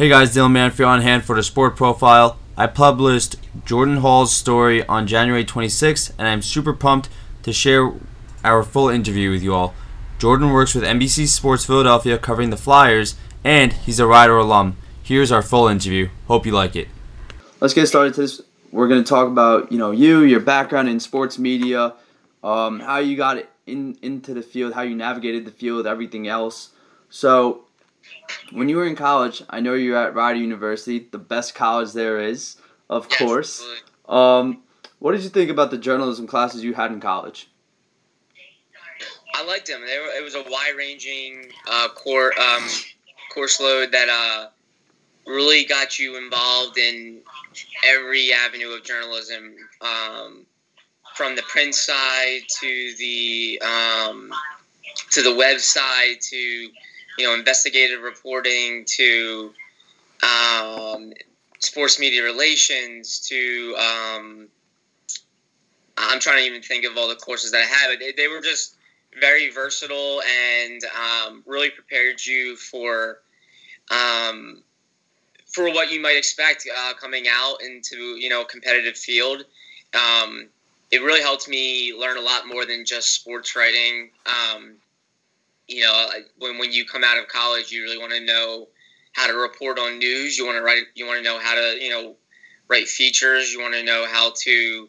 Hey guys, Dylan Manfre on hand for the Sport Profile. I published Jordan Hall's story on January 26th, and I'm super pumped to share our full interview with you all. Jordan works with NBC Sports Philadelphia covering the Flyers, and he's a Rider alum. Here's our full interview. Hope you like it. Let's get started. To this, we're going to talk about you know you, your background in sports media, um, how you got in into the field, how you navigated the field, everything else. So, when you were in college, I know you're at Rider University, the best college there is, of Yes, course. Um, what did you think about the journalism classes you had in college? I liked them. They were, it was a wide-ranging uh, core um, course load that uh, really got you involved in every avenue of journalism, um, from the print side to the um, to the website to you know investigative reporting to um, sports media relations to um, I'm trying to even think of all the courses that I had. They, they were just very versatile and um, really prepared you for um, for what you might expect uh, coming out into you know competitive field. Um, it really helped me learn a lot more than just sports writing. Um, you know, when when you come out of college, you really want to know how to report on news. You want to write. You want to know how to you know write features. You want to know how to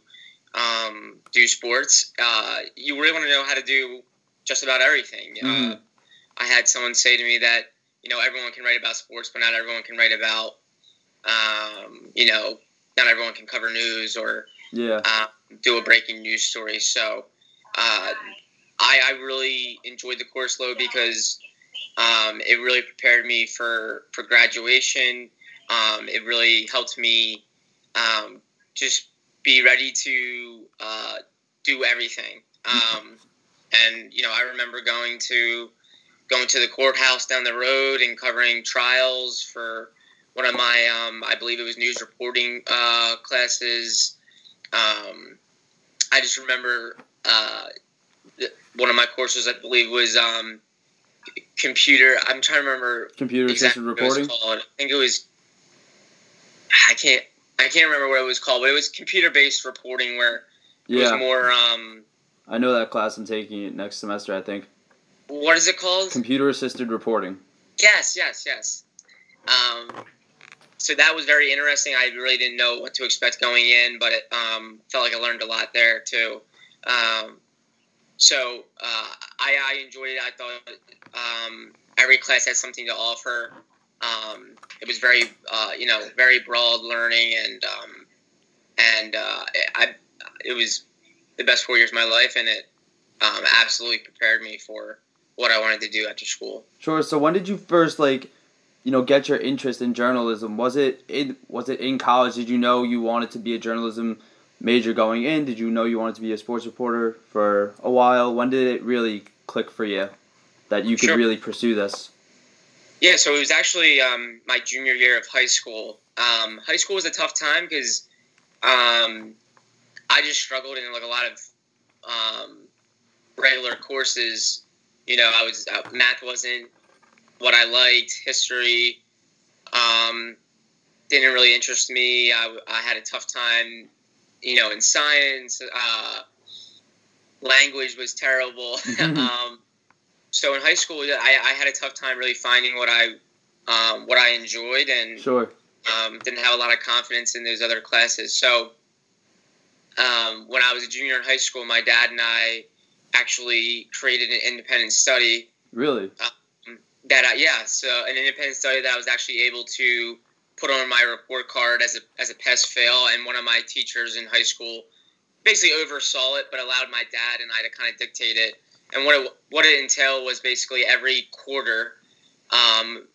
um, do sports. Uh, you really want to know how to do just about everything. Uh, Mhm. I had someone say to me that you know everyone can write about sports, but not everyone can write about um, you know not everyone can cover news or Yeah. uh, do a breaking news story. So uh, I, I really enjoyed the course load because um, it really prepared me for for graduation. Um, it really helped me um, just be ready to uh, do everything. Um, and you know, I remember going to going to the courthouse down the road and covering trials for one of my, um, I believe it was news reporting uh, classes. Um, I just remember uh, one of my courses, I believe, was um, computer. I'm trying to remember Computer assisted exactly was reporting. called. I think it was. I can't. I can't remember what it was called, but it was computer-based reporting where it was Yeah, more. Um, I know that class. I'm taking it next semester. I think what is it called? computer assisted reporting. Yes, yes, yes. Um, so that was very interesting. I really didn't know what to expect going in, but it um, felt like I learned a lot there too. Um, so uh, I, I enjoyed it. I thought um, every class had something to offer. Um, it was very, uh, you know, very broad learning, and um, and uh, I, it was the best four years of my life, and it um, absolutely prepared me for what I wanted to do after school. Sure. So when did you first like, you know, get your interest in journalism? Was it in was it in college? Did you know you wanted to be a journalism major going in? Did you know you wanted to be a sports reporter for a while? When did it really click for you that you could Sure. really pursue this? Yeah, so it was actually um, my junior year of high school. Um, high school was a tough time because um, I just struggled in like a lot of um, regular courses. You know, I was uh, math wasn't what I liked. History um, didn't really interest me. I, I had a tough time, you know, in science. Uh, language was terrible. um, so in high school, I, I had a tough time really finding what I um, what I enjoyed, and Sure. um, didn't have a lot of confidence in those other classes. So um, when I was a junior in high school, my dad and I actually created an independent study Really? that I, yeah, so an independent study that I was actually able to put on my report card as a as a pass fail, and one of my teachers in high school basically oversaw it, but allowed my dad and I to kind of dictate it. And what it, what it entailed was basically every quarter, um,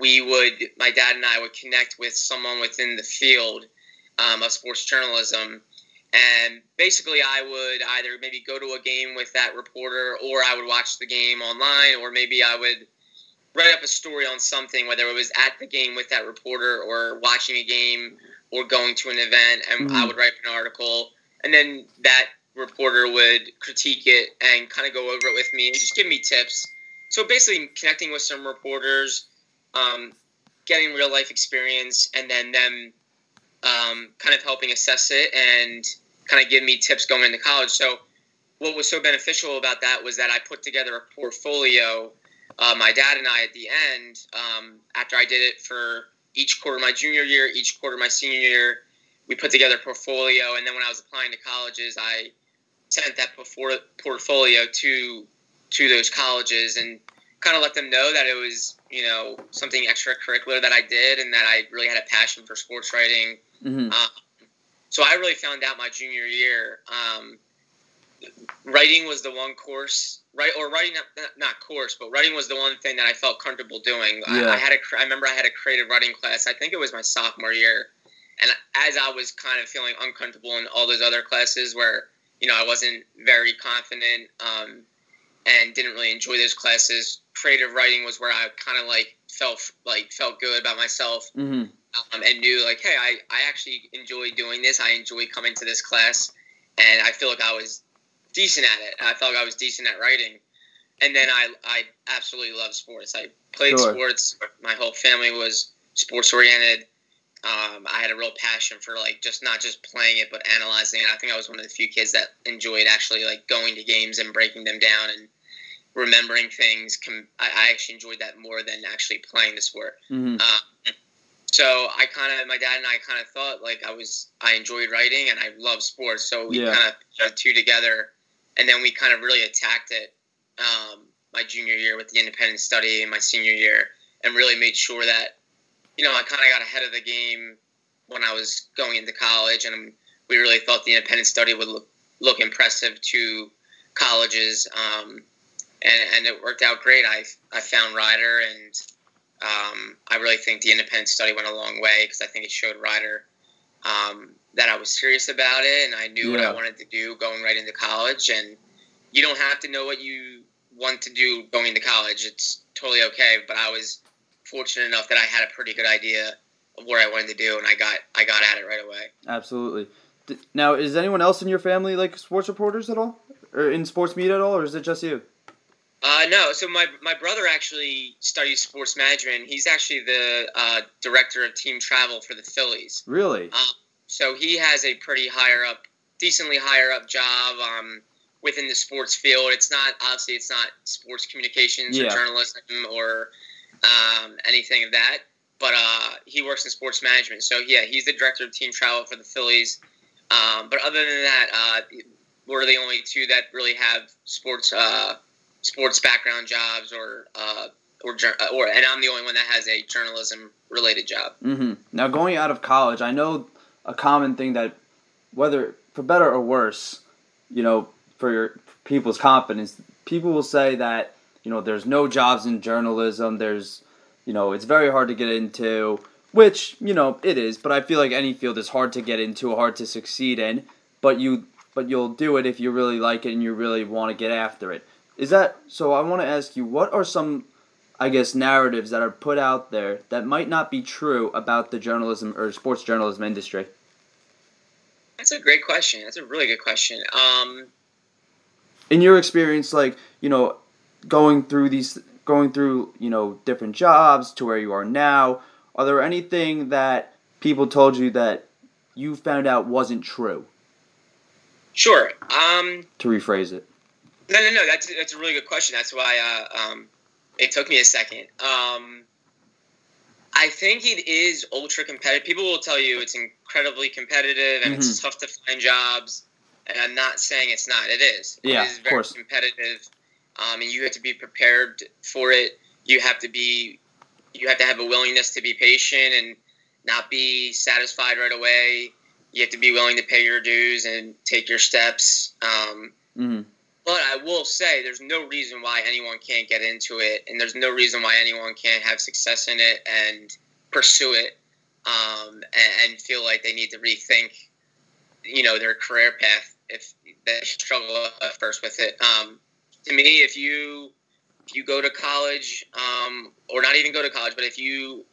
we would my dad and I would connect with someone within the field um, of sports journalism. And basically, I would either maybe go to a game with that reporter, or I would watch the game online, or maybe I would write up a story on something, whether it was at the game with that reporter, or watching a game, or going to an event, and I Mhm. would write an article, and then that reporter would critique it and kind of go over it with me and just give me tips. So basically, connecting with some reporters, um, getting real life experience and then them um, kind of helping assess it and kind of give me tips going into college. So what was so beneficial about that was that I put together a portfolio. Uh, my dad and I at the end, um, after I did it for each quarter my junior year, each quarter my senior year, we put together a portfolio. And then when I was applying to colleges, I sent that portfolio to to those colleges and kind of let them know that it was you know something extracurricular that I did and that I really had a passion for sports writing. Mm-hmm. Um, so I really found out my junior year. Um, writing was the one course, right? Or writing, not, not course, but writing was the one thing that I felt comfortable doing. Yeah. I, I had a, I remember I had a creative writing class. I think it was my sophomore year, and as I was kind of feeling uncomfortable in all those other classes where you know I wasn't very confident um, and didn't really enjoy those classes, creative writing was where I kind of like felt like felt good about myself. Mm-hmm um, and knew like, hey, I, I actually enjoy doing this. I enjoy coming to this class, and I feel like I was decent at it. I felt like I was decent at writing, and then I I absolutely love sports. I played sure. sports. My whole family was sports oriented. Um, I had a real passion for like just not just playing it but analyzing it. I think I was one of the few kids that enjoyed actually like going to games and breaking them down and remembering things. I, I actually enjoyed that more than actually playing the sport. Mm-hmm. Uh, so I kind of, my dad and I kind of thought like I was, I enjoyed writing and I love sports. So we yeah. kind of put two together, and then we kind of really attacked it um, my junior year with the independent study and my senior year, and really made sure that, you know, I kind of got ahead of the game when I was going into college, and we really thought the independent study would look, look impressive to colleges, um, and and it worked out great. I I found Rider and um, I really think the independent study went a long way because I think it showed Rider um, that I was serious about it and I knew yeah. what I wanted to do going right into college. And you don't have to know what you want to do going into college. It's totally okay. But I was fortunate enough that I had a pretty good idea of what I wanted to do, and I got I got at it right away. Absolutely. Now, is anyone else in your family like sports reporters at all, or in sports media at all, or is it just you? Uh, no, so my, my brother actually studies sports management. He's actually the uh, director of team travel for the Phillies. Really? Uh, so he has a pretty higher up, decently higher up job um, within the sports field. It's not obviously it's not sports communications yeah. or journalism or um, anything of that, but uh, he works in sports management. So yeah, he's the director of team travel for the Phillies. Um, but other than that, uh, we're the only two that really have sports uh, sports background jobs or uh, or or and I'm the only one that has a journalism related job. Mm-hmm. Now going out of college, I know a common thing that whether for better or worse, you know, for your people's confidence, people will say that you know there's no jobs in journalism. There's you know it's very hard to get into, which you know it is. But I feel like any field is hard to get into, hard to succeed in. But you but you'll do it if you really like it and you really want to get after it. Is that so? I want to ask you, what are some, I guess, narratives that are put out there that might not be true about the journalism or sports journalism industry? That's a great question. That's a really good question. Um, In your experience, like you know, going through these, going through you know different jobs to where you are now, are there anything that people told you that you found out wasn't true? Sure. Um, to rephrase it. No, no, no. That's that's a really good question. That's why uh, um, it took me a second. Um, I think it is ultra competitive. People will tell you it's incredibly competitive and mm-hmm. it's tough to find jobs. And I'm not saying it's not. It is. Yeah, it is very of course. competitive, um, and you have to be prepared for it. You have to be, you have to have a willingness to be patient and not be satisfied right away. You have to be willing to pay your dues and take your steps. Um, mm-hmm. But I will say there's no reason why anyone can't get into it, and there's no reason why anyone can't have success in it and pursue it, um, and, and, feel like they need to rethink, you know, their career path if they struggle at first with it. Um, to me, if you if you go to college, um, or not even go to college, but if you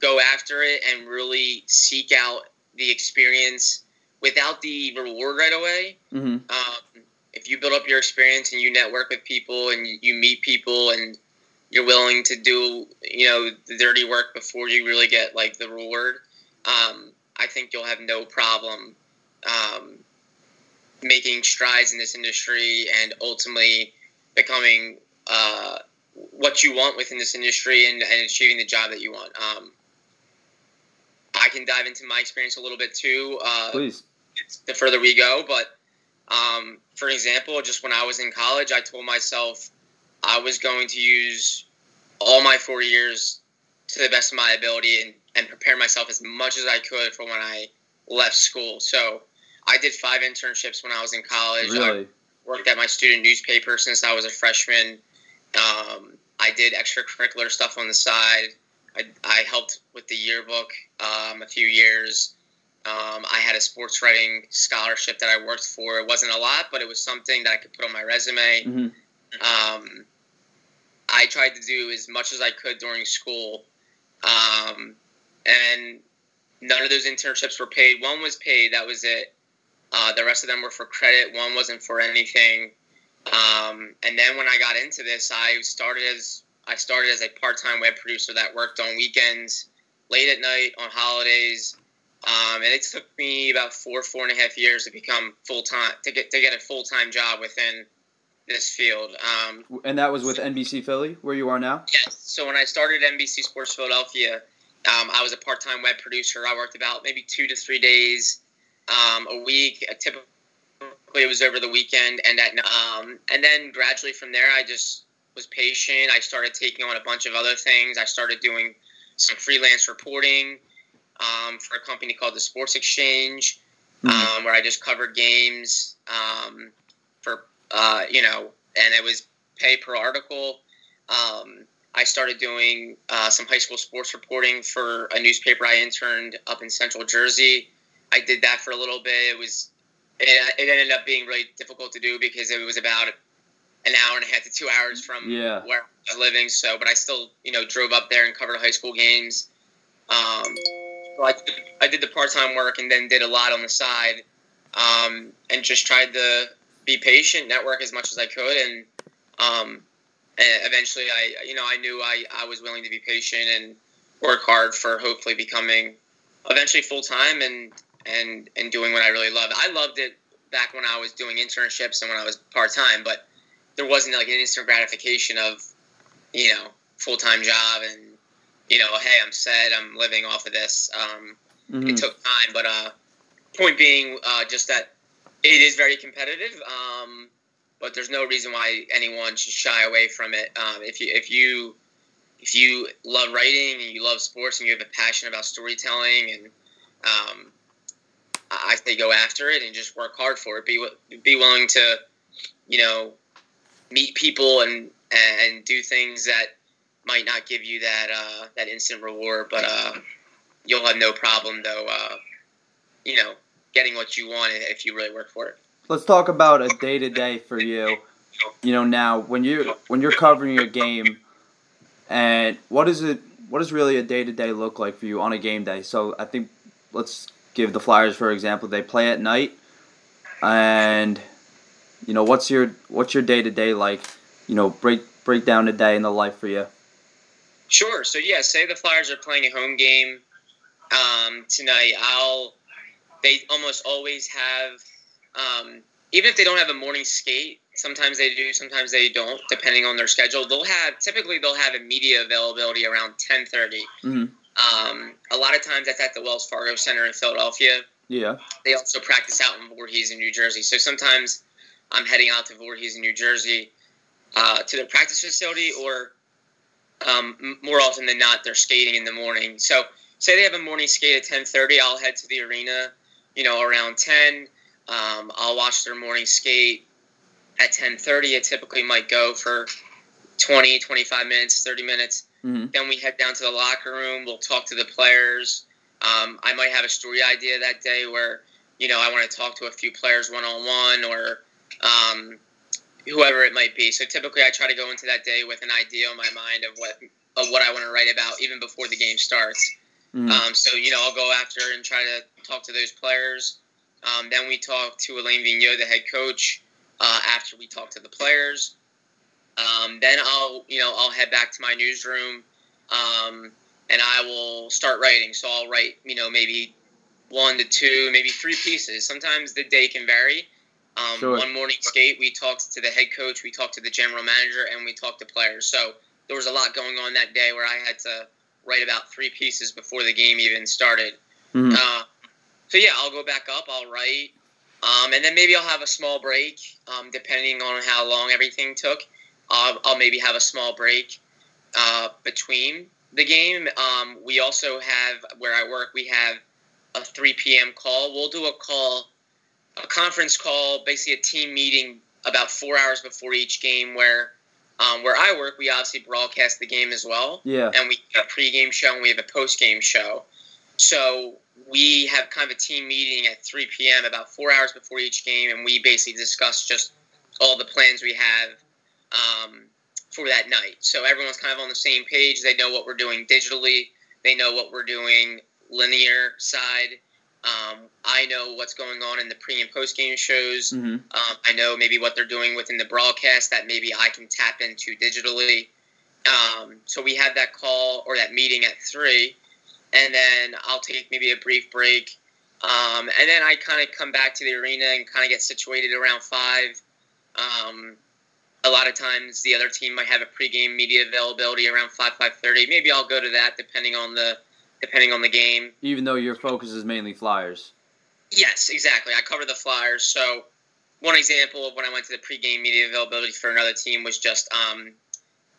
go after it and really seek out the experience without the reward right away, mm-hmm. um, if you build up your experience and you network with people and you, meet people and you're willing to do you know the dirty work before you really get like the reward, um, I think you'll have no problem um, making strides in this industry and ultimately becoming uh, what you want within this industry and, and achieving the job that you want. Um, I can dive into my experience a little bit too. Uh, Please. The further we go, but um, for example, just when I was in college, I told myself I was going to use all my four years to the best of my ability and, and prepare myself as much as I could for when I left school. So I did five internships when I was in college. Really? I worked at my student newspaper since I was a freshman. Um, I did extracurricular stuff on the side. I, I helped with the yearbook um, a few years. Um, I had a sports writing scholarship that I worked for. It wasn't a lot, but it was something that I could put on my resume. hmm Um, I tried to do as much as I could during school, um, and none of those internships were paid. One was paid, that was it. Uh, the rest of them were for credit. One wasn't for anything. Um, and then when I got into this, I started as I started as a part-time web producer that worked on weekends, late at night, on holidays. Um, and it took me about four, four and a half years to become full time to get to get a full time job within this field. Um, And that was with NBC Philly, where you are now. yes. So when I started NBC Sports Philadelphia, um, I was a part time web producer. I worked about maybe two to three days um, a week. Uh, Typically, it was over the weekend, and at um, and then gradually from there, I just was patient. I started taking on a bunch of other things. I started doing some freelance reporting um, for a company called the Sports Exchange, Mhm. um, where I just covered games um, for uh, you know, and it was pay per article. Um, I started doing uh, some high school sports reporting for a newspaper I interned up in Central Jersey. I did that for a little bit. It was it, it ended up being really difficult to do because it was about an hour and a half to two hours from Yeah. where I was living. So, but I still you know drove up there and covered high school games. Um, I, I did the part time work and then did a lot on the side, um, and just tried to be patient, network as much as I could, and um, and eventually I you know I knew I, I was willing to be patient and work hard for hopefully becoming eventually full time and and and doing what I really loved. I loved it back when I was doing internships and when I was part time, but there wasn't like an instant gratification of you know full time job and you know hey I'm set I'm living off of this. Um, Mhm. it took time, but uh, point being uh, just that it is very competitive. Um, but there's no reason why anyone should shy away from it. Um, if you if you if you love writing and you love sports and you have a passion about storytelling and um, I I say go after it and just work hard for it. Be be willing to you know meet people and and do things that might not give you that uh, that instant reward, but uh, you'll have no problem though. Uh, you know, getting what you want if you really work for it. Let's talk about a day to day for you. You know, now when you when you're covering a game, and what is it? What does really a day to day look like for you on a game day? So I think let's give the Flyers for example. They play at night, and you know what's your what's your day to day like? You know, break break down the day in the life for you. Sure. So yeah, say the Flyers are playing a home game um, tonight. I'll. They almost always have, um, even if they don't have a morning skate. Sometimes they do. Sometimes they don't, depending on their schedule. They'll have typically they'll have a media availability around ten thirty. Mhm. Um, a lot of times that's at the Wells Fargo Center in Philadelphia. Yeah. They also practice out in Voorhees in New Jersey. So sometimes I'm heading out to Voorhees in New Jersey uh, to their practice facility, or um, more often than not, they're skating in the morning. So say they have a morning skate at 10:30, I'll head to the arena, you know, around 10. Um, I'll watch their morning skate at 10:30. It typically might go for 20, 25 minutes, 30 minutes. hmm Then we head down to the locker room. We'll talk to the players. Um, I might have a story idea that day where, you know, I want to talk to a few players one on one or um, whoever it might be. So typically, I try to go into that day with an idea in my mind of what of what I want to write about even before the game starts. hmm Um, so you know, I'll go after and try to talk to those players. Um, then we talk to Alain Vigneault, the head coach. Uh, after we talk to the players, Um, then I'll you know I'll head back to my newsroom, um, and I will start writing. So I'll write you know maybe one to two, maybe three pieces. Sometimes the day can vary. Um, Sure. One morning skate, we talked to the head coach, we talked to the general manager, and we talked to players. So there was a lot going on that day where I had to write about three pieces before the game even started. Mhm. Uh, so yeah, I'll go back up. I'll write, um, and then maybe I'll have a small break, um, depending on how long everything took. I'll, I'll maybe have a small break uh, between the game. Um, we also have where I work. We have a 3 p.m. call. We'll do a call, a conference call, basically a team meeting about four hours before each game. Where um, where I work, we obviously broadcast the game as well Yeah. and we have a pregame show and we have a postgame show. So we have kind of a team meeting at 3 p.m. about four hours before each game, and we basically discuss just all the plans we have um, for that night. So everyone's kind of on the same page. They know what we're doing digitally. They know what we're doing linear side. Um, I know what's going on in the pre and post game shows. hmm Um, I know maybe what they're doing within the broadcast that maybe I can tap into digitally. Um, so we have that call or that meeting at three, and then I'll take maybe a brief break, um, and then I kind of come back to the arena and kind of get situated around five. Um, a lot of times the other team might have a pregame media availability around five five thirty. Maybe I'll go to that depending on the depending on the game. Even though your focus is mainly Flyers. Yes, exactly. I cover the Flyers. So one example of when I went to the pregame media availability for another team was just um,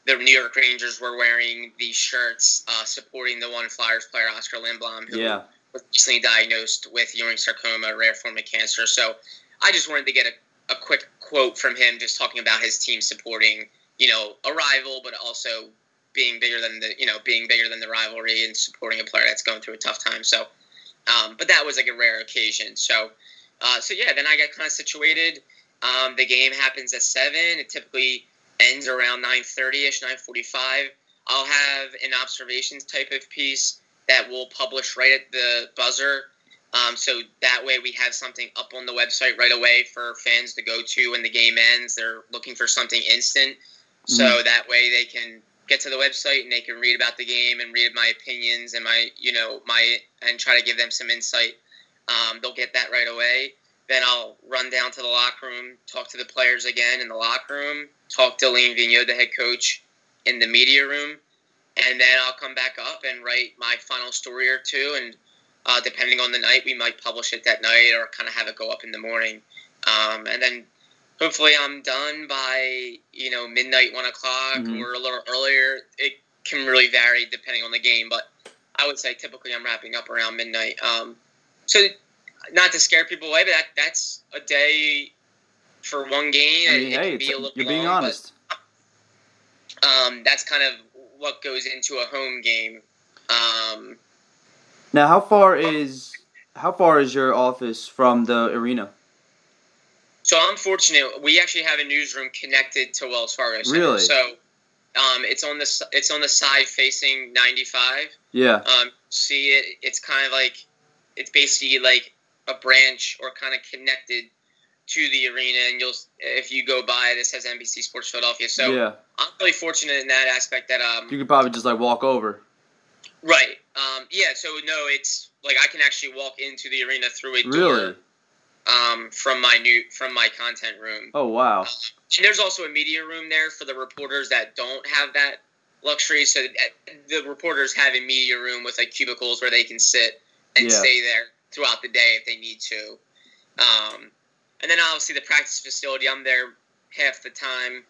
the New York Rangers were wearing these shirts uh, supporting the one Flyers player, Oscar Lindblom, who Yeah. was recently diagnosed with Ewing sarcoma, a rare form of cancer. So I just wanted to get a, a quick quote from him, just talking about his team supporting, you know, a rival, but also being bigger than the, you know, being bigger than the rivalry and supporting a player that's going through a tough time. So, um, but that was like a rare occasion. So, uh, so yeah, then I got kind of situated. Um, the game happens at seven. It typically ends around nine thirty ish, nine forty five. I'll have an observations type of piece that we'll publish right at the buzzer. Um, so that way we have something up on the website right away for fans to go to when the game ends. They're looking for something instant. So that way they can get to the website and they can read about the game and read my opinions and my, you know, my, and try to give them some insight. Um, they'll get that right away. Then I'll run down to the locker room, talk to the players again in the locker room, talk to Alain Vigneault, the head coach, in the media room, and then I'll come back up and write my final story or two. And uh, depending on the night, we might publish it that night or kind of have it go up in the morning. Um, and then hopefully I'm done by you know midnight, one o'clock, Mhm. or a little earlier. It can really vary depending on the game, but I would say typically I'm wrapping up around midnight. Um, so not to scare people away, but that that's a day for one game. I mean, it hey, can be a little you're being long, but, honest. um, that's kind of what goes into a home game. Um, Now, how far is how far is your office from the arena? So I'm fortunate. We actually have a newsroom connected to Wells Fargo. Center. Really? So um, it's on the it's on the side facing 95. Yeah. Um, see it. It's kind of like it's basically like a branch or kind of connected to the arena. And you'll if you go by, this has NBC Sports Philadelphia. So yeah. I'm really fortunate in that aspect that um You could probably just like walk over. right um yeah. So no, it's like I can actually walk into the arena through a door. Um, from my new from my content room. Oh wow. And there's also a media room there for the reporters that don't have that luxury. So uh, the reporters have a media room with like cubicles where they can sit and Yeah. stay there throughout the day if they need to. Um, and then obviously the practice facility, I'm there half the time.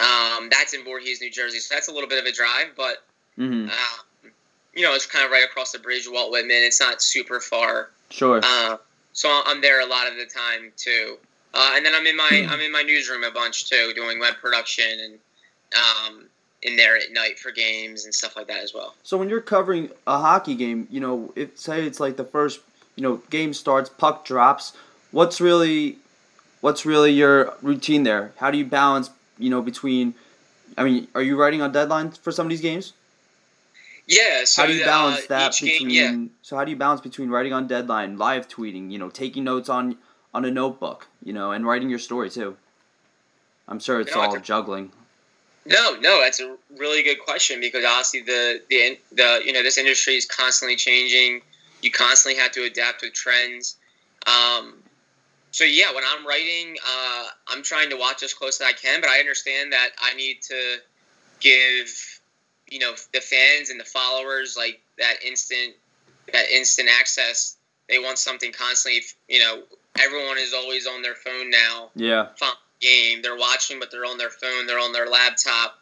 Um, that's in Voorhees, New Jersey, so that's a little bit of a drive, but hmm um, you know it's kind of right across the bridge, Walt Whitman. It's not super far. Sure. Uh, so I'm there a lot of the time too. Uh, and then I'm in my Hmm. I'm in my newsroom a bunch too, doing web production and um, in there at night for games and stuff like that as well. So when you're covering a hockey game, you know, if say it's like the first, you know, game starts, puck drops, what's really what's really your routine there? How do you balance, you know, between I mean, are you writing on deadlines for some of these games? Yeah. So How do you balance uh, that between game? Yeah. so how do you balance between writing on deadline, live tweeting, you know, taking notes on on a notebook, you know, and writing your story too? I'm sure it's No, all juggling. No, no, that's a really good question because obviously the the the you know this industry is constantly changing. You constantly have to adapt with trends. Um, so yeah, when I'm writing, uh, I'm trying to watch as close as I can, but I understand that I need to give you know the fans and the followers like that instant that instant access. They want something constantly. You know, everyone is always on their phone now. Yeah. Game. They're watching, but they're on their phone. They're on their laptop.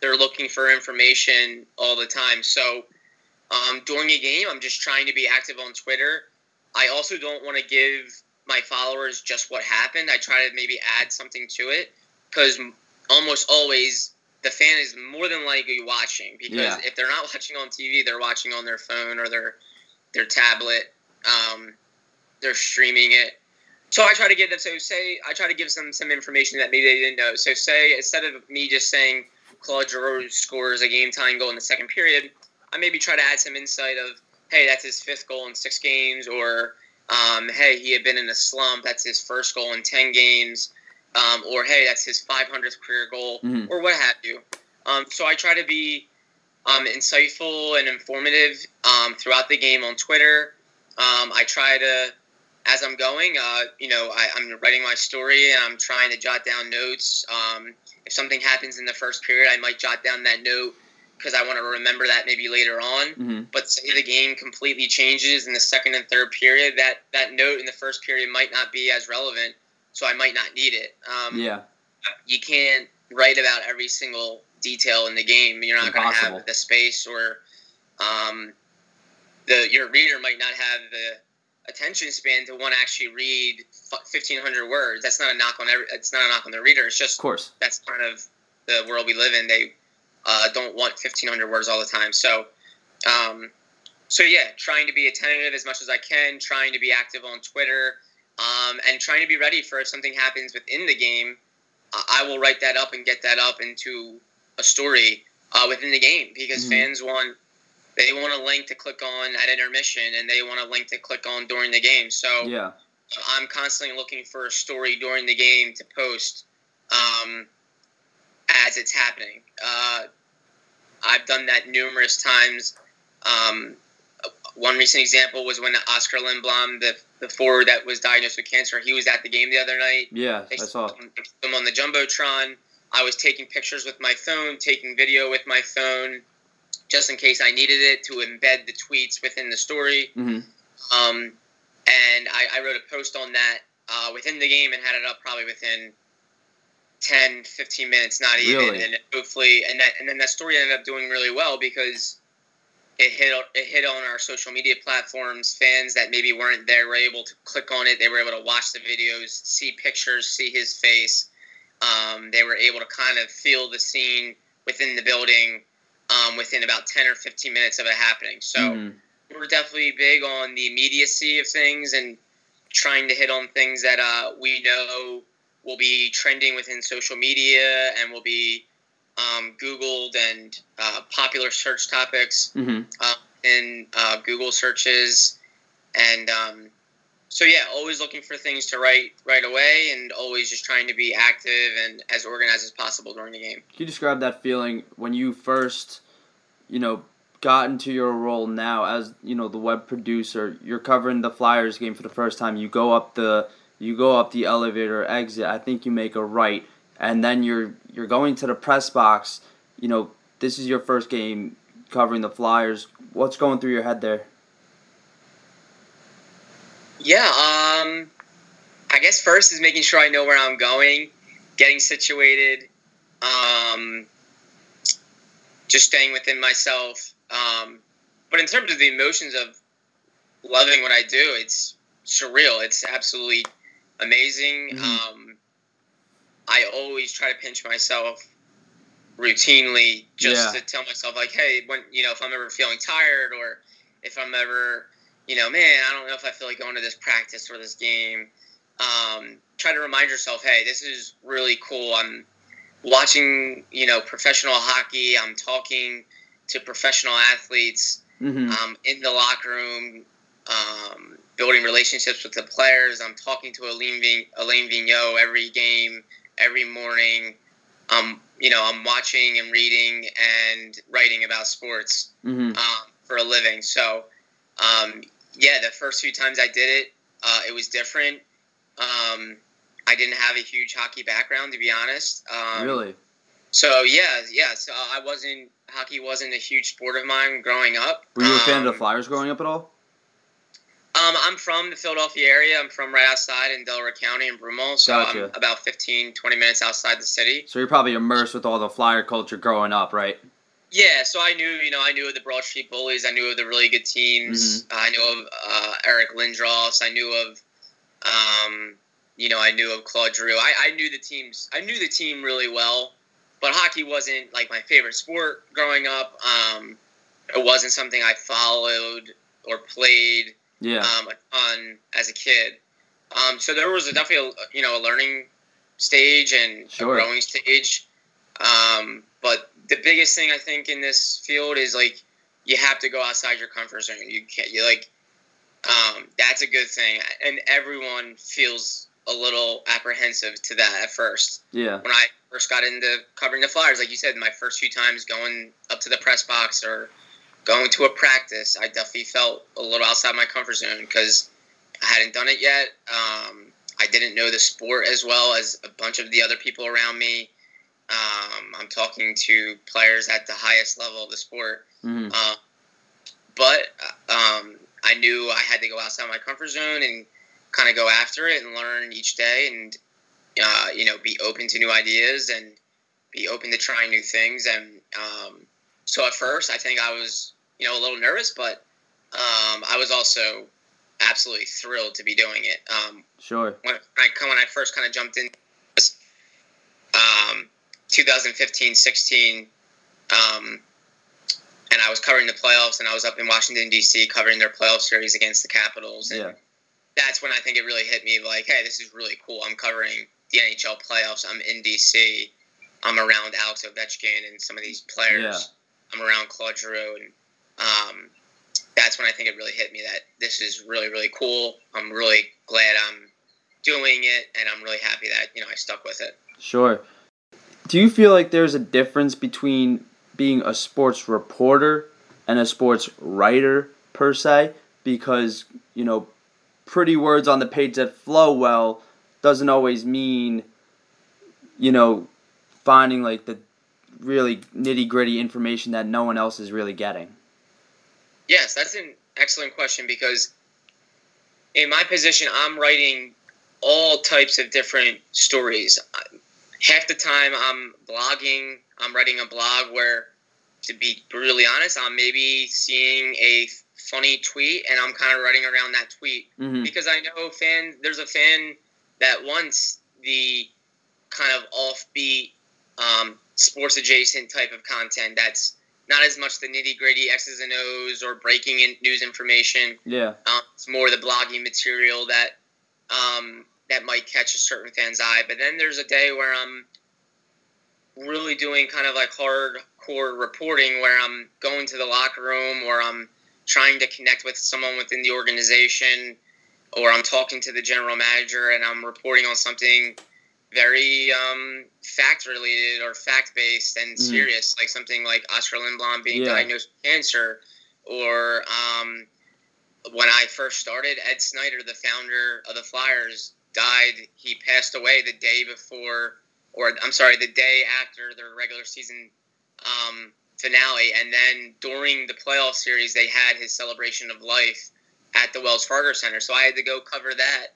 They're looking for information all the time. So um, during a game, I'm just trying to be active on Twitter. I also don't want to give my followers just what happened. I try to maybe add something to it because almost always the fan is more than likely watching because Yeah. if they're not watching on TV, they're watching on their phone or their their tablet. Um, they're streaming it. So I try to give them. So say I try to give them some information that maybe they didn't know. So say instead of me just saying Claude Giroux scores a game tying goal in the second period, I maybe try to add some insight of hey that's his fifth goal in six games, or um, hey he had been in a slump that's his first goal in ten games, um, or hey that's his 500th career goal, Mhm. or what have you. Um, so I try to be um, insightful and informative um, throughout the game on Twitter. Um, I try to, as I'm going, uh, you know, I, I'm writing my story and I'm trying to jot down notes. Um, if something happens in the first period, I might jot down that note because I want to remember that maybe later on. hmm But say the game completely changes in the second and third period, that that note in the first period might not be as relevant, so I might not need it. Um, Yeah. you can't write about every single detail in the game. You're not going to have the space, or um, the your reader might not have the attention span to want to actually read fifteen hundred words. That's not a knock on every. It's not a knock on the reader. It's just Of course. that's kind of the world we live in. They uh, don't want fifteen hundred words all the time. So. Um, so yeah, trying to be attentive as much as I can, trying to be active on Twitter, um, and trying to be ready for if something happens within the game. I I will write that up and get that up into a story uh, within the game because Mhm. fans want they want a link to click on at intermission and they want a link to click on during the game. So Yeah. I'm constantly looking for a story during the game to post um, as it's happening. Uh, I've done that numerous times. Um, one recent example was when Oscar Lindblom, the, the forward that was diagnosed with cancer, he was at the game the other night. Yeah. They I saw. put him on the jumbotron. I was taking pictures with my phone, taking video with my phone, just in case I needed it to embed the tweets within the story. hmm Um, and I, I wrote a post on that uh, within the game and had it up probably within 10, 15 minutes, not even. Really? And hopefully, and that and then that story ended up doing really well because it hit it hit on our social media platforms. Fans that maybe weren't there were able to click on it. They were able to watch the videos, see pictures, see his face. Um, they were able to kind of feel the scene within the building um, within about 10 or 15 minutes of it happening. So Mhm. we're definitely big on the immediacy of things and trying to hit on things that uh, we know will be trending within social media and will be um, Googled and uh, popular search topics Mhm. uh, in uh, Google searches. And um, so, yeah, always looking for things to write right away and always just trying to be active and as organized as possible during the game. Can you describe that feeling when you first, you know, got into your role now as you know the web producer? You're covering the Flyers game for the first time. You go up the you go up the elevator exit. I think you make a right, and then you're you're going to the press box. You know, this is your first game covering the Flyers. What's going through your head there? Yeah, um, I guess first is making sure I know where I'm going, getting situated, um, just staying within myself. Um, but in terms of the emotions of loving what I do, it's surreal. It's absolutely amazing. Mhm. I always try to pinch myself routinely just Yeah. to tell myself like, hey, when you know, if I'm ever feeling tired or if I'm ever you know, man, I don't know if I feel like going to this practice or this game. Um, try to remind yourself, hey, this is really cool. I'm watching, you know, professional hockey. I'm talking to professional athletes hmm um, in the locker room, um, building relationships with the players. I'm talking to Alain, Vig- Alain Vigneault every game, every morning. I'm you know I'm watching and reading and writing about sports hmm um, for a living. So um, yeah, the first few times I did it, uh, it was different. Um, I didn't have a huge hockey background, to be honest. Um, really? So yeah, yeah. So I wasn't hockey wasn't a huge sport of mine growing up. Were you a fan of the Um, Flyers growing up at all? Um, I'm from the Philadelphia area. I'm from right outside in Delaware County in Broomall, so Gotcha. I'm about 15, 20 minutes outside the city. So you're probably immersed with all the Flyer culture growing up, right? Yeah, so I knew, you know, I knew of the Broad Street Bullies. I knew of the really good teams. Mm-hmm. I knew of uh, Eric Lindros. I knew of, um, you know, I knew of Claude Giroux. I, I knew the teams. I knew the team really well, but hockey wasn't like my favorite sport growing up. Um, it wasn't something I followed or played Yeah. um, a ton as a kid. Um, so there was a, definitely a, you know a learning stage and Sure. a growing stage. Um, but the biggest thing I think in this field is like you have to go outside your comfort zone. You can't you like um, that's a good thing, and everyone feels a little apprehensive to that at first. yeah. When I first got into covering the Flyers, like you said, my first few times going up to the press box or going to a practice, I definitely felt a little outside my comfort zone because I hadn't done it yet. Um, I didn't know the sport as well as a bunch of the other people around me. Um, I'm talking to players at the highest level of the sport. hmm Uh, but um, I knew I had to go outside my comfort zone and kind of go after it and learn each day and uh, you know be open to new ideas and be open to trying new things and um, so at first I think I was you know a little nervous but um, I was also absolutely thrilled to be doing it um, Sure. when I when I first kind of jumped in um, 2015 16 um, and I was covering the playoffs and I was up in Washington D.C. covering their playoff series against the Capitals and Yeah. that's when I think it really hit me like hey this is really cool I'm covering the NHL playoffs I'm in D.C. I'm around Alex Ovechkin and some of these players Yeah. I'm around Claude Giroux and um, that's when I think it really hit me that this is really really cool. I'm really glad I'm doing it, and I'm really happy that you know I stuck with it. Sure. Do you feel like there's a difference between being a sports reporter and a sports writer per se? Because, you know, pretty words on the page that flow well doesn't always mean, you know, finding like the really nitty gritty information that no one else is really getting. Yes, that's an excellent question because in my position, I'm writing all types of different stories. Half the time, I'm blogging. I'm writing a blog where, to be brutally honest, I'm maybe seeing a funny tweet and I'm kind of writing around that tweet hmm because I know fan. There's a fan that wants the kind of offbeat, um, sports adjacent type of content. That's not as much the nitty gritty X's and O's or breaking in news information. Yeah. Um, it's more the blogging material that um, that might catch a certain fan's eye. But then there's a day where I'm really doing kind of like hardcore reporting, where I'm going to the locker room, or I'm trying to connect with someone within the organization, or I'm talking to the general manager and I'm reporting on something very um, fact related or fact based and Mhm. serious, like something like Oscar Lindblom being Yeah. diagnosed with cancer, or um, when I first started, Ed Snider, the founder of the Flyers, died. He passed away the day before, or I'm sorry, the day after their regular season um, finale. And then during the playoff series, they had his celebration of life at the Wells Fargo Center. So I had to go cover that.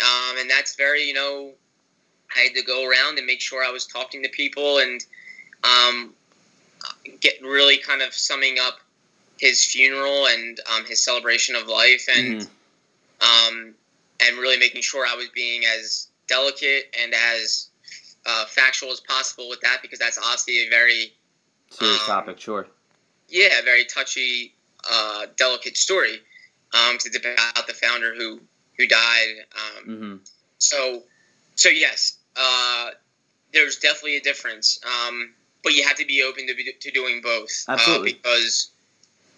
Um, and that's very, you know, I had to go around and make sure I was talking to people and um, get really kind of summing up his funeral and um, his celebration of life and Mhm. um, and really making sure I was being as delicate and as uh, factual as possible with that because that's obviously a very Serious Um, topic, sure. yeah very touchy uh, delicate story um, 'cause it's about the founder who who died um, hmm so so yes uh, there's definitely a difference um, but you have to be open to, be, to doing both Absolutely. uh, because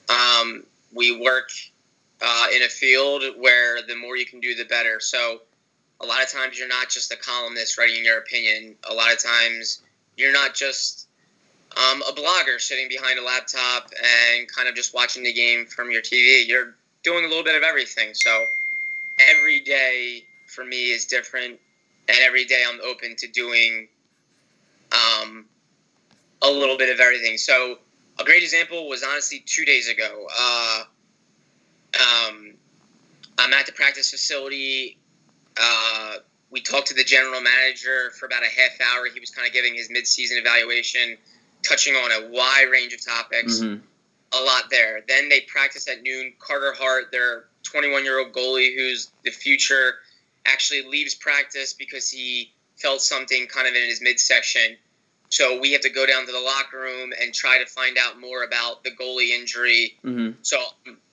um, we work uh, in a field where the more you can do the better so a lot of times you're not just a columnist writing your opinion a lot of times you're not just um, a blogger sitting behind a laptop and kind of just watching the game from your TV. You're doing a little bit of everything. So every day for me is different, and every day I'm open to doing um, a little bit of everything. So a great example was honestly two days ago. Uh, um, I'm at the practice facility. Uh, we talked to the general manager for about a half hour. He was kind of giving his midseason evaluation, touching on a wide range of topics. Mm-hmm. A lot there. Then they practice at noon. Carter Hart, their 21 year old goalie, who's the future, actually leaves practice because he felt something kind of in his midsection. So we have to go down to the locker room and try to find out more about the goalie injury. Mm-hmm. So,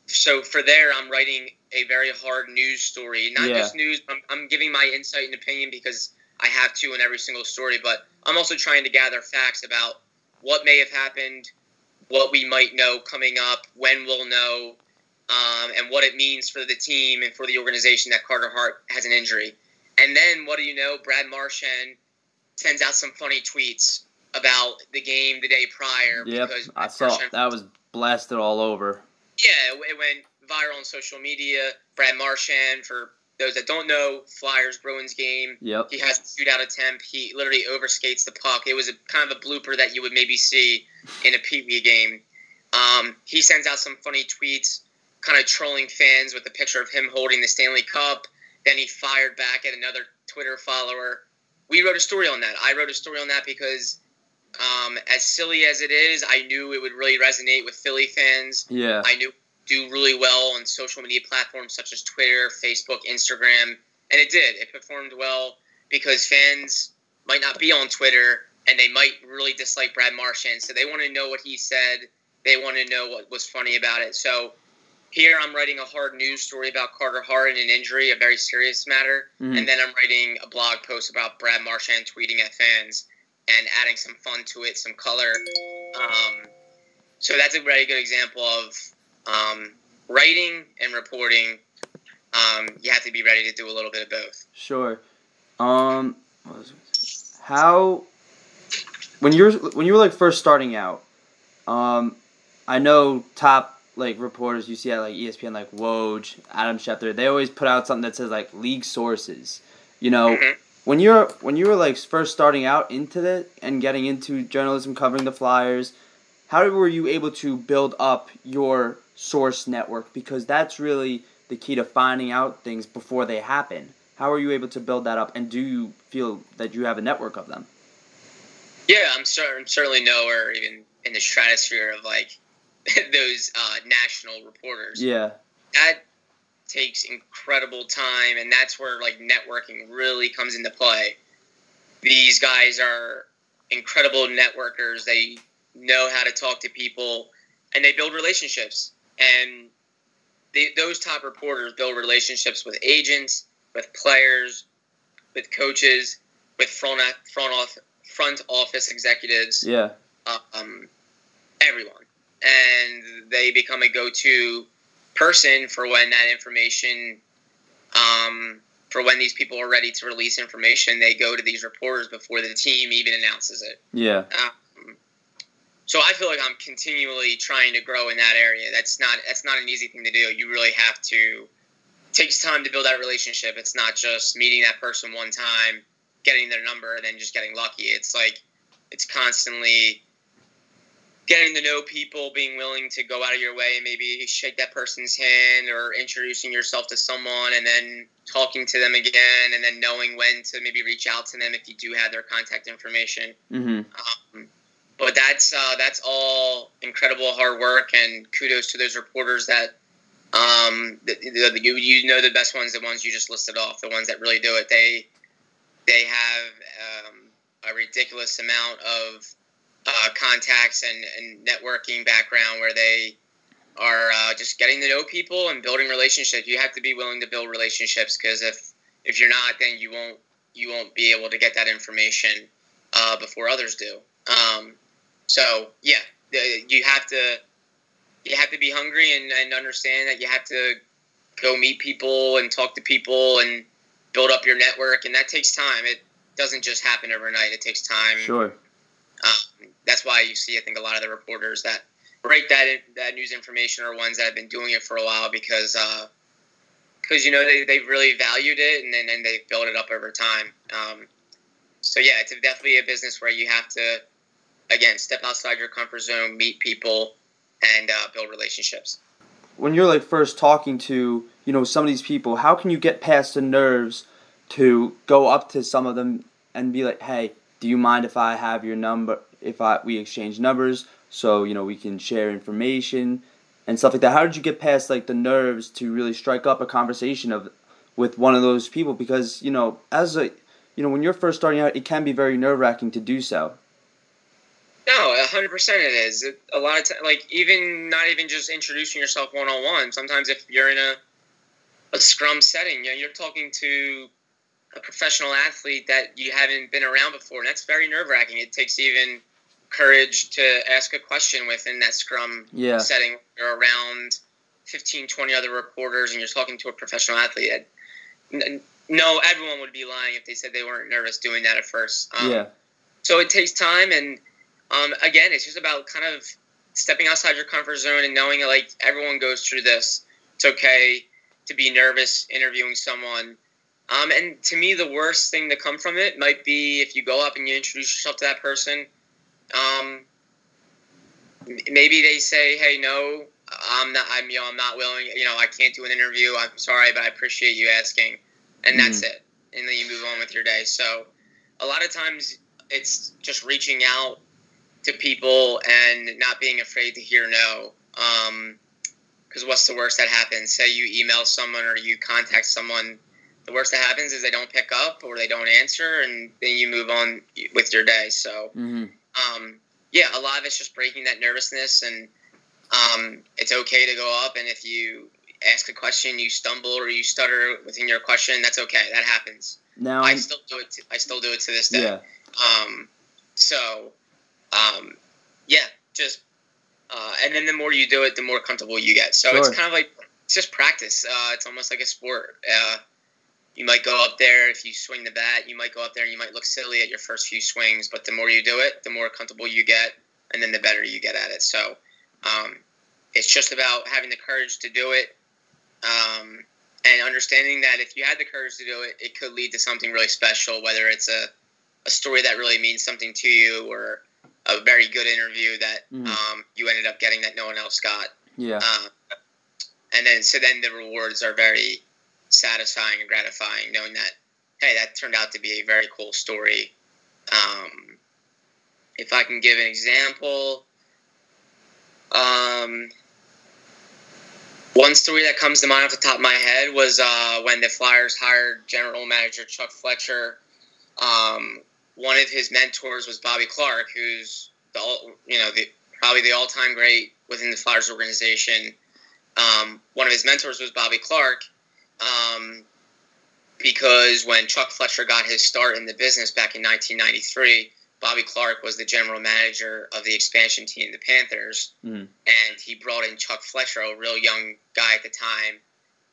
so for there, I'm writing a very hard news story. Not Yeah. just news. I'm, I'm giving my insight and opinion because I have to in every single story. But I'm also trying to gather facts about what may have happened, what we might know coming up, when we'll know, um, and what it means for the team and for the organization that Carter Hart has an injury. And then, what do you know? Brad Marchand sends out some funny tweets about the game the day prior. Yep, I saw Marchand- that was blasted all over. yeah, it went viral on social media. Brad Marchand, for those that don't know, Flyers Bruins game. Yep. He has a shootout attempt. He literally overskates the puck. It was a kind of a blooper that you would maybe see in a Pee Wee game. Um, he sends out some funny tweets, kind of trolling fans with a picture of him holding the Stanley Cup. Then he fired back at another Twitter follower. We wrote a story on that. I wrote a story on that because, um, as silly as it is, I knew it would really resonate with Philly fans. Yeah. I knew do really well on social media platforms such as Twitter, Facebook, Instagram, and it did. It performed well because fans might not be on Twitter and they might really dislike Brad Marchand, so they want to know what he said. They want to know what was funny about it. So here I'm writing a hard news story about Carter Hart and an injury, a very serious matter, Mhm. and then I'm writing a blog post about Brad Marchand tweeting at fans and adding some fun to it, some color. Um, so that's a very good example of um, writing and reporting. Um, you have to be ready to do a little bit of both. Sure. Um, what was it? how when you're when you were like first starting out, um, I know top like reporters you see at like ESPN like Woj, Adam Schefter, they always put out something that says like league sources. You know, Mhm. when you're when you were like first starting out into it and getting into journalism covering the Flyers, how were you able to build up your source network? Because that's really the key to finding out things before they happen. How are you able to build that up, and do you feel that you have a network of them? Yeah, I'm, cer- I'm certainly nowhere even in the stratosphere of like those uh, national reporters. Yeah, That takes incredible time, and that's where like networking really comes into play. These guys are incredible networkers. They know how to talk to people, and they build relationships. And they, those top reporters build relationships with agents, with players, with coaches, with front front off, front office executives yeah, um, everyone, and they become a go-to person for when that information, um, for when these people are ready to release information. They go to these reporters before the team even announces it. yeah, Um, so I feel like I'm continually trying to grow in that area. That's not that's not an easy thing to do. You really have to. It takes time to build that relationship. It's not just meeting that person one time, getting their number, and then just getting lucky. It's like it's constantly getting to know people, being willing to go out of your way and maybe shake that person's hand or introducing yourself to someone and then talking to them again and then knowing when to maybe reach out to them if you do have their contact information. mm-hmm. Um, but that's uh, that's all incredible hard work and kudos to those reporters that um, the, the, you you know the best ones, the ones you just listed off, the ones that really do it. They they have um, a ridiculous amount of uh, contacts and, and networking background where they are uh, just getting to know people and building relationships. You have to be willing to build relationships because if if you're not, then you won't you won't be able to get that information uh, before others do. Um, so yeah, you have to you have to be hungry and, and understand that you have to go meet people and talk to people and build up your network, and that takes time. It doesn't just happen overnight. It takes time sure, that's why you see, I think, a lot of the reporters that break that that news information are ones that have been doing it for a while because because uh, you know they they've really valued it and then and they built it up over time. Um, so yeah, it's definitely a business where you have to again step outside your comfort zone, meet people, and uh, build relationships. When you're like first talking to you know some of these people, how can you get past the nerves to go up to some of them and be like, hey, do you mind if I have your number? If I we exchange numbers, so you know we can share information and stuff like that. How did you get past like the nerves to really strike up a conversation of with one of those people? Because you know, as a you know, when you're first starting out, it can be very nerve wracking to do so. No, hundred percent it is. a lot of times, like even not even just introducing yourself one on one. Sometimes if you're in a a scrum setting, you know, you're talking to a professional athlete that you haven't been around before, and that's very nerve wracking. It takes even courage to ask a question within that scrum yeah. setting. You're around 15, 20 other reporters, and you're talking to a professional athlete. No, everyone would be lying if they said they weren't nervous doing that at first. Um, yeah. So it takes time, and um, again, it's just about kind of stepping outside your comfort zone and knowing like everyone goes through this. It's okay to be nervous interviewing someone um, and to me, the worst thing to come from it might be if you go up and you introduce yourself to that person. Um, maybe they say, "Hey, no, I'm not. I'm you know, I'm not willing. You know, I can't do an interview. I'm sorry, but I appreciate you asking." And mm-hmm. that's it. And then you move on with your day. So, a lot of times it's just reaching out to people and not being afraid to hear no. Because um, what's the worst that happens? Say you email someone or you contact someone the worst that happens is they don't pick up or they don't answer, and then you move on with your day. So, mm-hmm. Um, yeah, a lot of it's just breaking that nervousness, and um, it's okay to go up. And if you ask a question, you stumble or you stutter within your question, that's okay. That happens. Now I still do it. To, I still do it to this day. Yeah. Um, so, um, yeah, just uh, and then the more you do it, the more comfortable you get. So sure. it's kind of like it's just practice. Uh, it's almost like a sport. Uh, you might go up there if you swing the bat. You might go up there and you might look silly at your first few swings but the more you do it the more comfortable you get and then the better you get at it. So um, it's just about having the courage to do it um, and understanding that if you had the courage to do it it could lead to something really special whether it's a, a story that really means something to you or a very good interview that mm. um, you ended up getting that no one else got. Yeah. Uh, and then so then the rewards are very satisfying and gratifying knowing that hey that turned out to be a very cool story. Um, if i can give an example um, one story that comes to mind off the top of my head was uh, when the flyers hired general manager chuck fletcher. Um, one of his mentors was bobby clarke who's the you know the probably the all-time great within the flyers organization. Um, one of his mentors was bobby clarke um, because when Chuck Fletcher got his start in the business back in 1993, Bobby Clarke was the general manager of the expansion team, the Panthers, mm. and he brought in Chuck Fletcher, a real young guy at the time,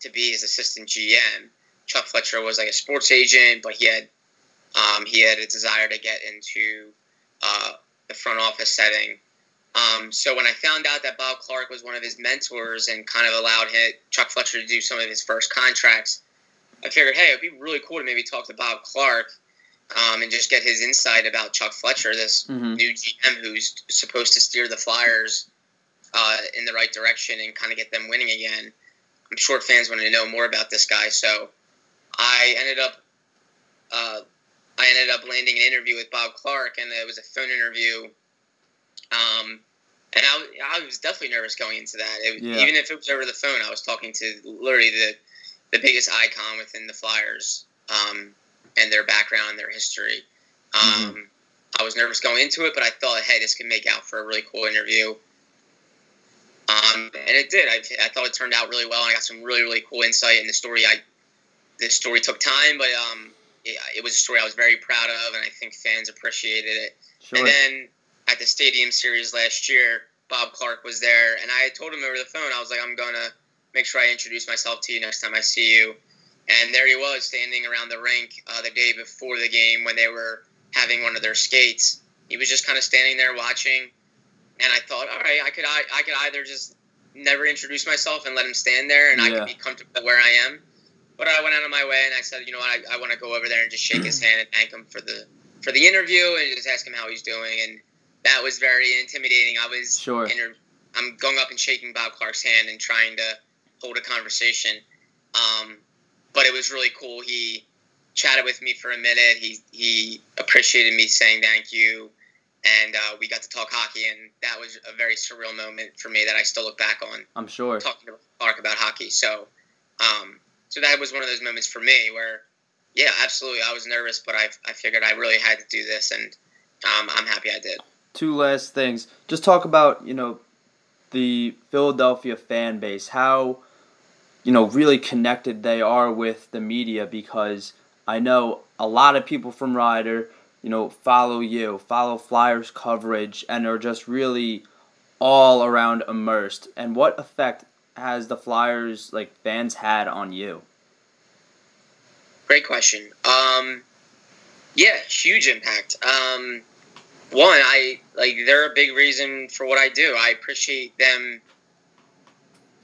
to be his assistant GM. Chuck Fletcher was like a sports agent, but he had um, he had a desire to get into uh, the front office setting. Um, so when I found out that Bob Clarke was one of his mentors and kind of allowed him, Chuck Fletcher to do some of his first contracts, I figured, hey, it'd be really cool to maybe talk to Bob Clarke um, and just get his insight about Chuck Fletcher, this mm-hmm. new GM who's supposed to steer the Flyers uh, in the right direction and kind of get them winning again. I'm sure fans want to know more about this guy, so I ended up uh, I ended up landing an interview with Bob Clarke, and it was a phone interview um, and I, I was definitely nervous going into that. It, yeah. Even if it was over the phone, I was talking to literally the, the biggest icon within the Flyers um, and their background, their history. Um, mm-hmm. I was nervous going into it, but I thought, hey, this could make out for a really cool interview. Um, and it did. I, I thought it turned out really well. and I got some really, really cool insight in the story. I the story took time, but um, it, it was a story I was very proud of, and I think fans appreciated it. Sure. And then at the Stadium Series last year, Bob Clarke was there, and I told him over the phone, I was like, I'm gonna make sure I introduce myself to you next time I see you. And there he was, standing around the rink uh, the day before the game when they were having one of their skates. he was just kind of standing there watching, and I thought, all right, I could I, I could either just never introduce myself and let him stand there, and I could be comfortable where I am. But I went out of my way and I said, you know what, I, I want to go over there and just shake his hand and thank him for the for the interview and just ask him how he's doing. And that was very intimidating. I was Sure. inter- I'm going up and shaking Bob Clarke's hand and trying to hold a conversation. Um, but it was really cool. He chatted with me for a minute. He he appreciated me saying thank you, and uh, we got to talk hockey. And that was a very surreal moment for me that I still look back on I'm sure. talking to Clarke about hockey. So, um, so that was one of those moments for me where, yeah, absolutely, I was nervous, but I, I figured I really had to do this, and um, I'm happy I did. Two last things. Just talk about you know the Philadelphia fan base. How you know really connected they are with the media because I know a lot of people from Rider you know follow you, follow Flyers coverage, and are just really all around immersed. And what effect has the Flyers like fans had on you? Great question. Um, yeah, huge impact. Um, one, I like they're a big reason for what I do. I appreciate them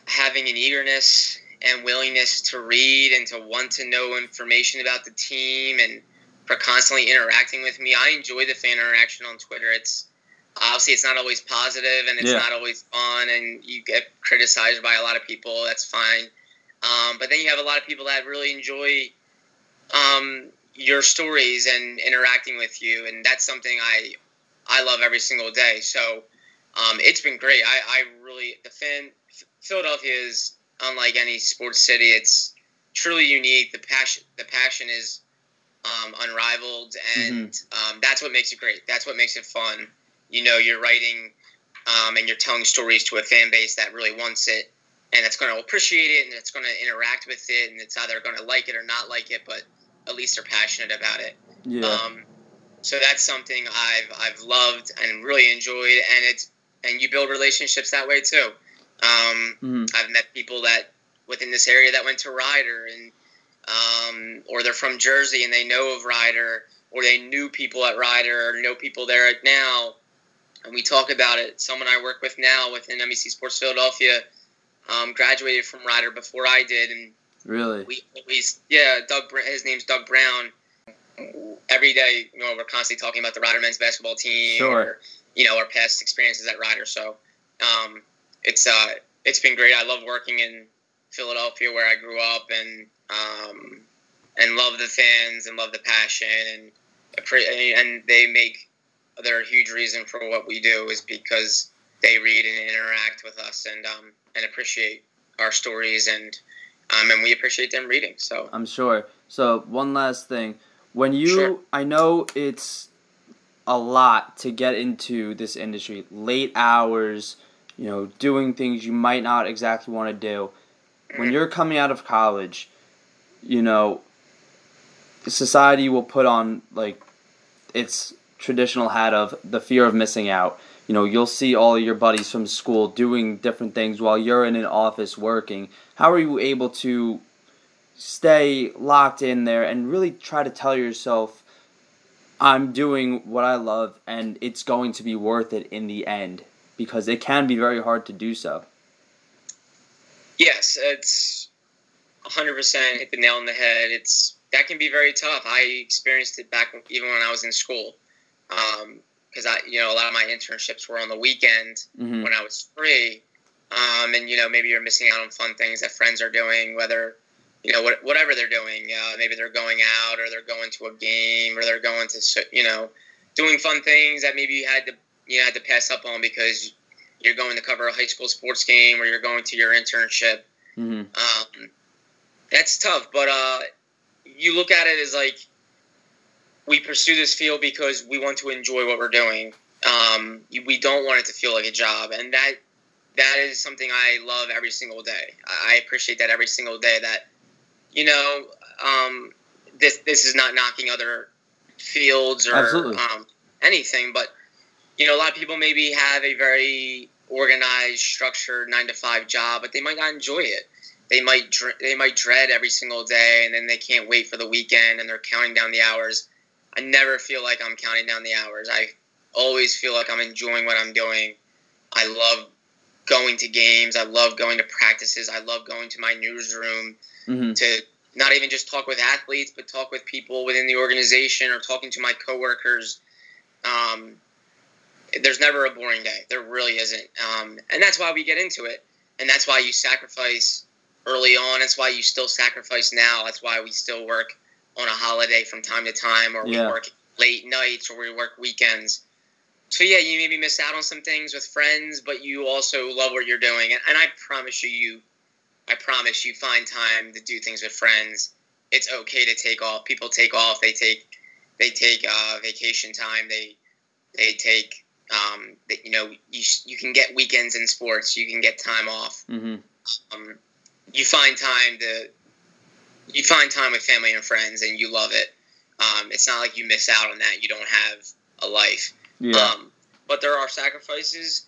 having an eagerness and willingness to read and to want to know information about the team and for constantly interacting with me. I enjoy the fan interaction on Twitter. It's obviously it's not always positive and it's Yeah. not always fun and you get criticized by a lot of people. That's fine. Um, but then you have a lot of people that really enjoy um, your stories and interacting with you, and that's something I I love every single day. So um, it's been great. I, I really the fan Philadelphia is unlike any sports city. It's truly unique. The passion the passion is um, unrivaled, and um, that's what makes it great. That's what makes it fun. You know, you're writing um, and you're telling stories to a fan base that really wants it, and that's going to appreciate it, and it's going to interact with it, and it's either going to like it or not like it, but at least they're passionate about it. Yeah. Um, so that's something I've I've loved and really enjoyed, and it's and you build relationships that way too. Um, Mhm. I've met people that within this area that went to Rider, and um, or they're from Jersey and they know of Rider, or they knew people at Rider, or know people there at now, and we talk about it. Someone I work with now within NBC Sports Philadelphia um, graduated from Rider before I did, and Really. we always yeah doug his name's doug brown every day you know we're constantly talking about the rider men's basketball team Sure. or you know our past experiences at rider so um, it's uh it's been great i love working in philadelphia where i grew up and um, and love the fans and love the passion and and they make they're a huge reason for what we do is because they read and interact with us and um, and appreciate our stories and um, and we appreciate them reading. So I'm sure. So one last thing, when you, Sure. I know it's a lot to get into this industry, late hours, you know, doing things you might not exactly want to do. When you're coming out of college, you know, society will put on like its traditional hat of the fear of missing out. You know, you'll see all your buddies from school doing different things while you're in an office working. How are you able to stay locked in there and really try to tell yourself I'm doing what I love and it's going to be worth it in the end because it can be very hard to do so. yes, it's 100 percent hit the nail on the head. It's that can be very tough. I experienced it back even when I was in school, because I you know a lot of my internships were on the weekend hmm when I was free. Um, and you know maybe you're missing out on fun things that friends are doing, whether you know what, whatever they're doing. Uh, maybe they're going out, or they're going to a game, or they're going to you know doing fun things that maybe you had to you had to pass up on because you're going to cover a high school sports game or you're going to your internship. hmm Um, that's tough, but uh, you look at it as like we pursue this field because we want to enjoy what we're doing. Um, we don't want it to feel like a job, and that that is something I love every single day. I appreciate that every single day. That you know, um, this this is not knocking other fields or um, anything, but you know, a lot of people maybe have a very organized, structured nine to five job, but they might not enjoy it. They might dr- they might dread every single day, and then they can't wait for the weekend, and they're counting down the hours. I never feel like I'm counting down the hours. I always feel like I'm enjoying what I'm doing. I love going to games. I love going to practices. I love going to my newsroom hmm to not even just talk with athletes, but talk with people within the organization or talking to my coworkers. Um, there's never a boring day. There really isn't. Um, and that's why we get into it. And that's why you sacrifice early on. That's why you still sacrifice now. That's why we still work on a holiday from time to time, or we work late nights, or we work weekends. So yeah, you maybe miss out on some things with friends, but you also love what you're doing. And, and I promise you, you, I promise you, find time to do things with friends. It's okay to take off. People take off. They take, they take uh, vacation time. They, they take, um, they, you know, you you can get weekends in sports. You can get time off hmm um, you find time to you find time with family and friends and you love it um, it's not like you miss out on that you don't have a life Yeah. um, but there are sacrifices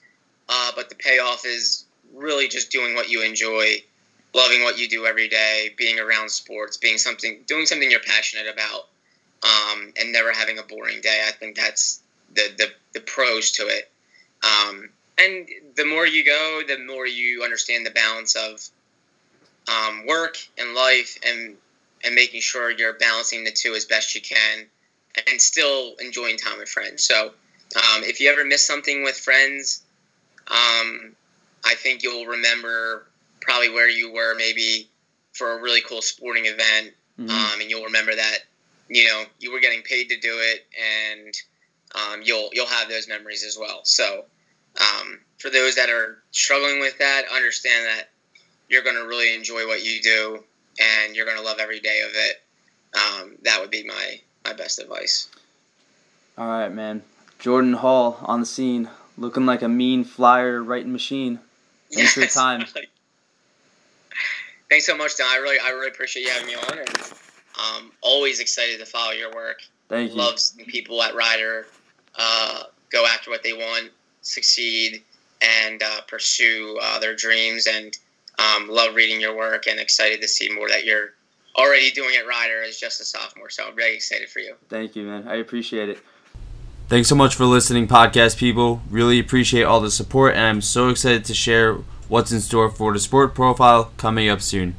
uh, but the payoff is really just doing what you enjoy loving what you do every day being around sports being something doing something you're passionate about um, and never having a boring day i think that's the, the, the pros to it um, and the more you go, the more you understand the balance of um, work and life, and and making sure you're balancing the two as best you can, and still enjoying time with friends. So, um, if you ever miss something with friends, um, I think you'll remember probably where you were, maybe for a really cool sporting event, Mhm. um, and you'll remember that you know you were getting paid to do it, and um, you'll you'll have those memories as well. So, um, for those that are struggling with that, understand that you're going to really enjoy what you do, and you're going to love every day of it. Um, that would be my my best advice. All right, man. Jordan Hall on the scene, looking like a mean flyer writing machine. Thanks for your time. Thanks so much, Don. I really I really appreciate you having me on, and um, always excited to follow your work. Thank you. love seeing people at Rider uh, go after what they want, succeed, and uh, pursue uh, their dreams. And um, love reading your work and excited to see more that you're already doing at Rider as just a sophomore. So I'm very excited for you. Thank you, man. I appreciate it. Thanks so much for listening, podcast people. Really appreciate all the support, and I'm so excited to share what's in store for the sport profile coming up soon.